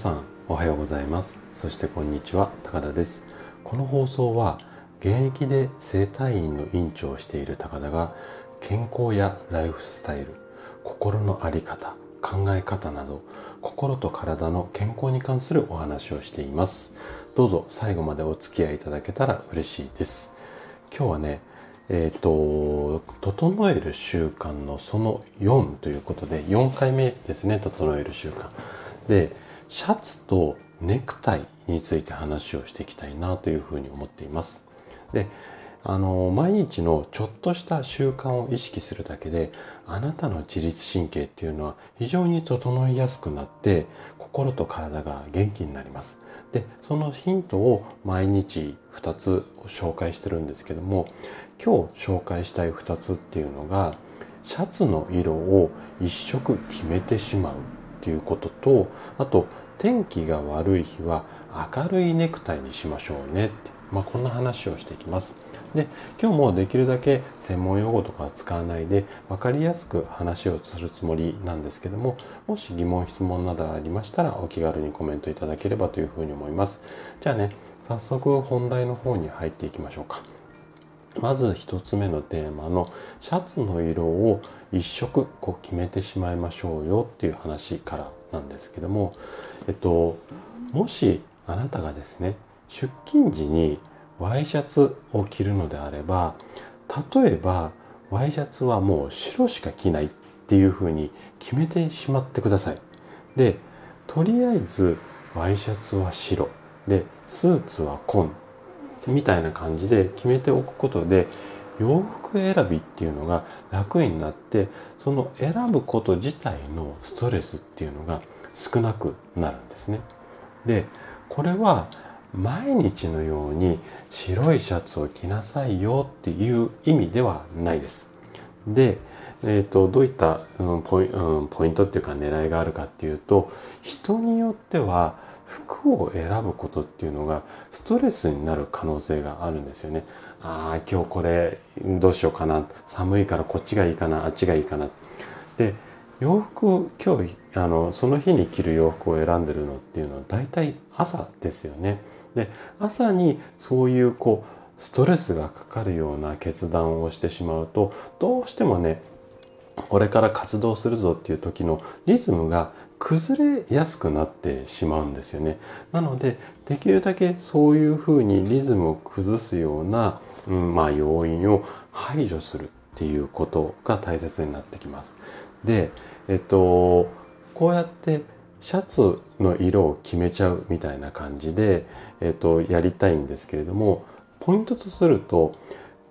さんおはようございます。そしてこんにちは高田です。この放送は現役で整体院の院長をしている高田が健康やライフスタイル心の在り方考え方など心と体の健康に関するお話をしています。どうぞ最後までお付き合いいただけたら嬉しいです。今日はねえっ、ー、と、整える習慣のその4ということで、4回目ですね、整える習慣。で、シャツとネクタイについて話をしていきたいなというふうに思っています。で、あの、毎日のちょっとした習慣を意識するだけで、あなたの自律神経っていうのは非常に整いやすくなって、心と体が元気になります。で、そのヒントを毎日2つ紹介してるんですけども、今日紹介したい2つっていうのが、シャツの色を一色決めてしまうっていうこととあと天気が悪い日は明るいネクタイにしましょうねって、まあ、こんな話をしていきます。で今日もできるだけ専門用語とかは使わないで分かりやすく話をするつもりなんですけどももし疑問質問などありましたらお気軽にコメントいただければというふうに思いますじゃあね早速本題の方に入っていきましょうかまず一つ目のテーマのシャツの色を一色こう決めてしまいましょうよっていう話からなんですけども、えっと、もしあなたがですね出勤時にワイシャツを着るのであれば例えばワイシャツはもう白しか着ないっていうふうに決めてしまってください。でとりあえずワイシャツは白でスーツは紺みたいな感じで決めておくことで洋服選びっていうのが楽になってその選ぶこと自体のストレスっていうのが少なくなるんですね。でこれは毎日のように白いシャツを着なさいよっていう意味ではないです。で、えーと、どういった、うんポイうん、ポイントっていうか狙いがあるかっていうと人によっては服を選ぶことっていうのがストレスになる可能性があるんですよね。ああ今日これどうしようかな寒いからこっちがいいかなあっちがいいかな。で洋服今日あのその日に着る洋服を選んでるのっていうのは大体朝ですよね。で朝にそういうこうストレスがかかるような決断をしてしまうとどうしてもねこれから活動するぞっていう時のリズムが崩れやすくなってしまうんですよね。なのでできるだけそういうふうにリズムを崩すような、うん、まあ要因を排除するっていうことが大切になってきます。で、えっと、こうやってシャツの色を決めちゃうみたいな感じで、えっと、やりたいんですけれどもポイントとすると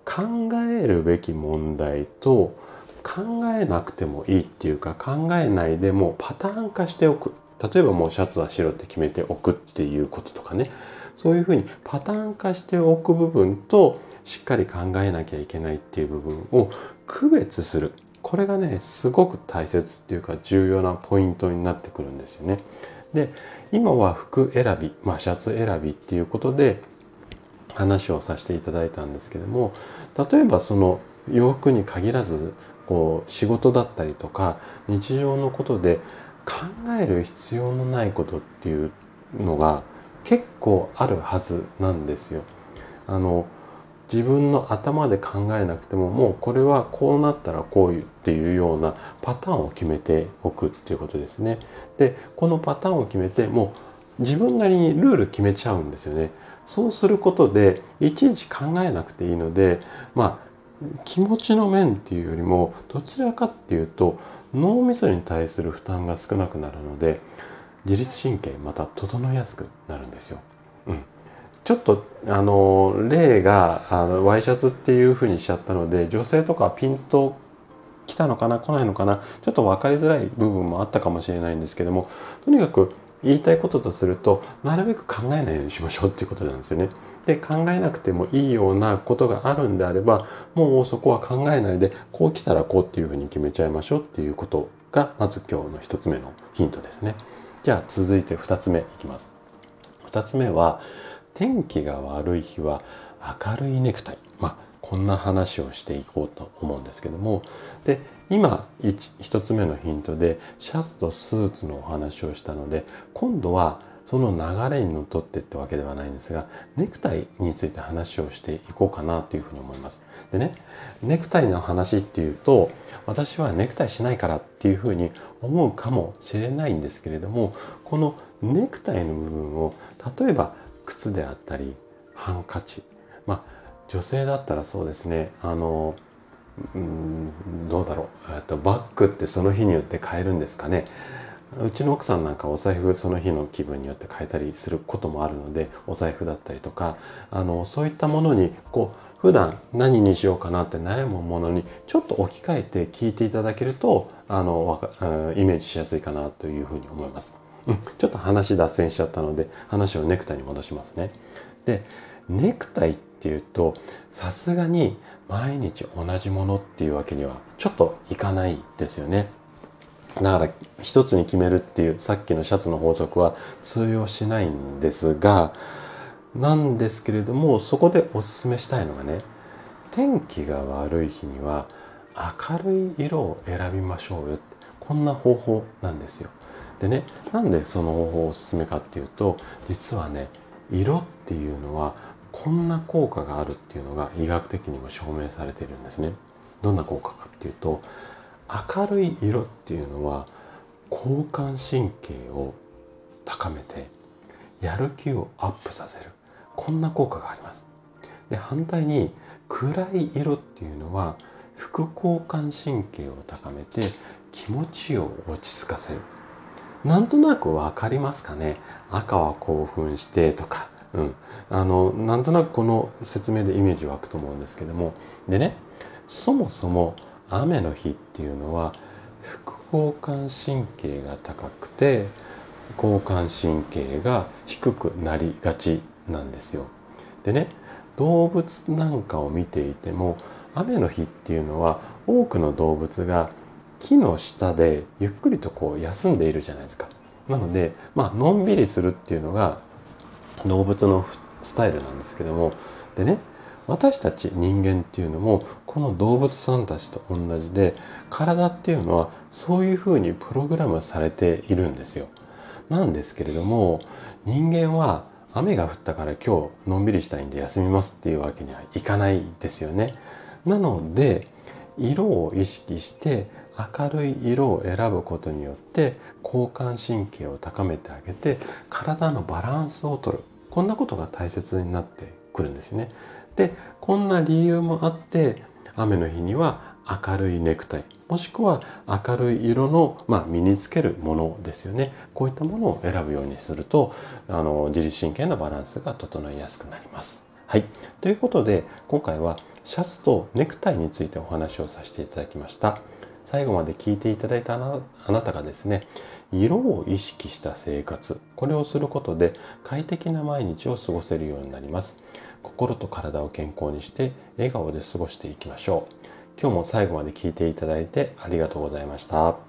考えるべき問題と考えなくてもいいっていうか考えないでもパターン化しておく。例えばもうシャツは白って決めておくっていうこととかね。そういうふうにパターン化しておく部分としっかり考えなきゃいけないっていう部分を区別する。これがねすごく大切っていうか重要なポイントになってくるんですよね。で今は服選び、まあ、シャツ選びっていうことで話をさせていただいたんですけども例えばその洋服に限らずこう仕事だったりとか日常のことで考える必要のないことっていうのが結構あるはずなんですよ。あの自分の頭で考えなくてももうこれはこうなったらこういうっていうようなパターンを決めておくっていうことですね。でこのパターンを決めてもう自分なりにルール決めちゃうんですよね。そうすることでいちいち考えなくていいのでまあ気持ちの面っていうよりもどちらかっていうと脳みそに対する負担が少なくなるので自律神経また整いやすくなるんですよ。うん、ちょっとあの例があのワイシャツっていうふうにしちゃったので女性とかピンと来たのかな来ないのかなちょっと分かりづらい部分もあったかもしれないんですけどもとにかく言いたいこととするとなるべく考えないようにしましょうっていうことなんですよね。で考えなくてもいいようなことがあるんであればもうそこは考えないでこう来たらこうっていうふうに決めちゃいましょうっていうことがまず今日の1つ目のヒントですね。じゃあ続いて2つ目いきます。2つ目は天気が悪い日は明るいネクタイ。まあこんな話をしていこうと思うんですけどもで今 1, つ目のヒントでシャツとスーツのお話をしたので今度はその流れにのっとってってわけではないんですがネクタイについて話をしていこうかなというふうに思います。でねネクタイの話っていうと私はネクタイしないからっていうふうに思うかもしれないんですけれどもこのネクタイの部分を例えば靴であったりハンカチまあ女性だったらそうですねあのうんどうだろうとバッグってその日によって買えるんですかねうちの奥さんなんかお財布その日の気分によって変えたりすることもあるのでお財布だったりとかあのそういったものにこう普段何にしようかなって悩むものにちょっと置き換えて聞いていただけるとあのイメージしやすいかなというふうに思います。うん、ちょっと話脱線しちゃったので話をネクタイに戻しますね。でネクタイっていうとさすがに毎日同じものっていうわけにはちょっといかないですよね。だから一つに決めるっていうさっきのシャツの法則は通用しないんですがなんですけれどもそこでおすすめしたいのがね天気が悪い日には明るい色を選びましょうよこんな方法なんですよ。でねなんでその方法をおすすめかっていうと実はね色っていうのはこんな効果があるっていうのが医学的にも証明されているんですね。どんな効果かっていうと明るい色っていうのは交感神経を高めてやる気をアップさせる。こんな効果があります。で反対に暗い色っていうのは副交感神経を高めて気持ちを落ち着かせる。なんとなく分かりますかね？赤は興奮してとか、うん、あのなんとなくこの説明でイメージ湧くと思うんですけどもでねそもそも雨の日っていうのは副交感神経が高くて交感神経が低くなりがちなんですよ。でね動物なんかを見ていても雨の日っていうのは多くの動物が木の下でゆっくりとこう休んでいるじゃないですか。なのでまあのんびりするっていうのが動物のスタイルなんですけどもでね私たち人間っていうのもこの動物さんたちと同じで体っていうのはそういうふうにプログラムされているんですよ。なんですけれども人間は雨が降ったから今日のんびりしたいんで休みますっていうわけにはいかないですよね。なので色を意識して明るい色を選ぶことによって交感神経を高めてあげて体のバランスをとるこんなことが大切になってくるんですね。でこんな理由もあって雨の日には明るいネクタイもしくは明るい色の、まあ、身につけるものですよねこういったものを選ぶようにするとあの自律神経のバランスが整いやすくなります。はい。ということで今回はシャツとネクタイについてお話をさせていただきました。最後まで聞いていただいたあなたがですね色を意識した生活これをすることで快適な毎日を過ごせるようになります。心と体を健康にして笑顔で過ごしていきましょう。今日も最後まで聞いていただいてありがとうございました。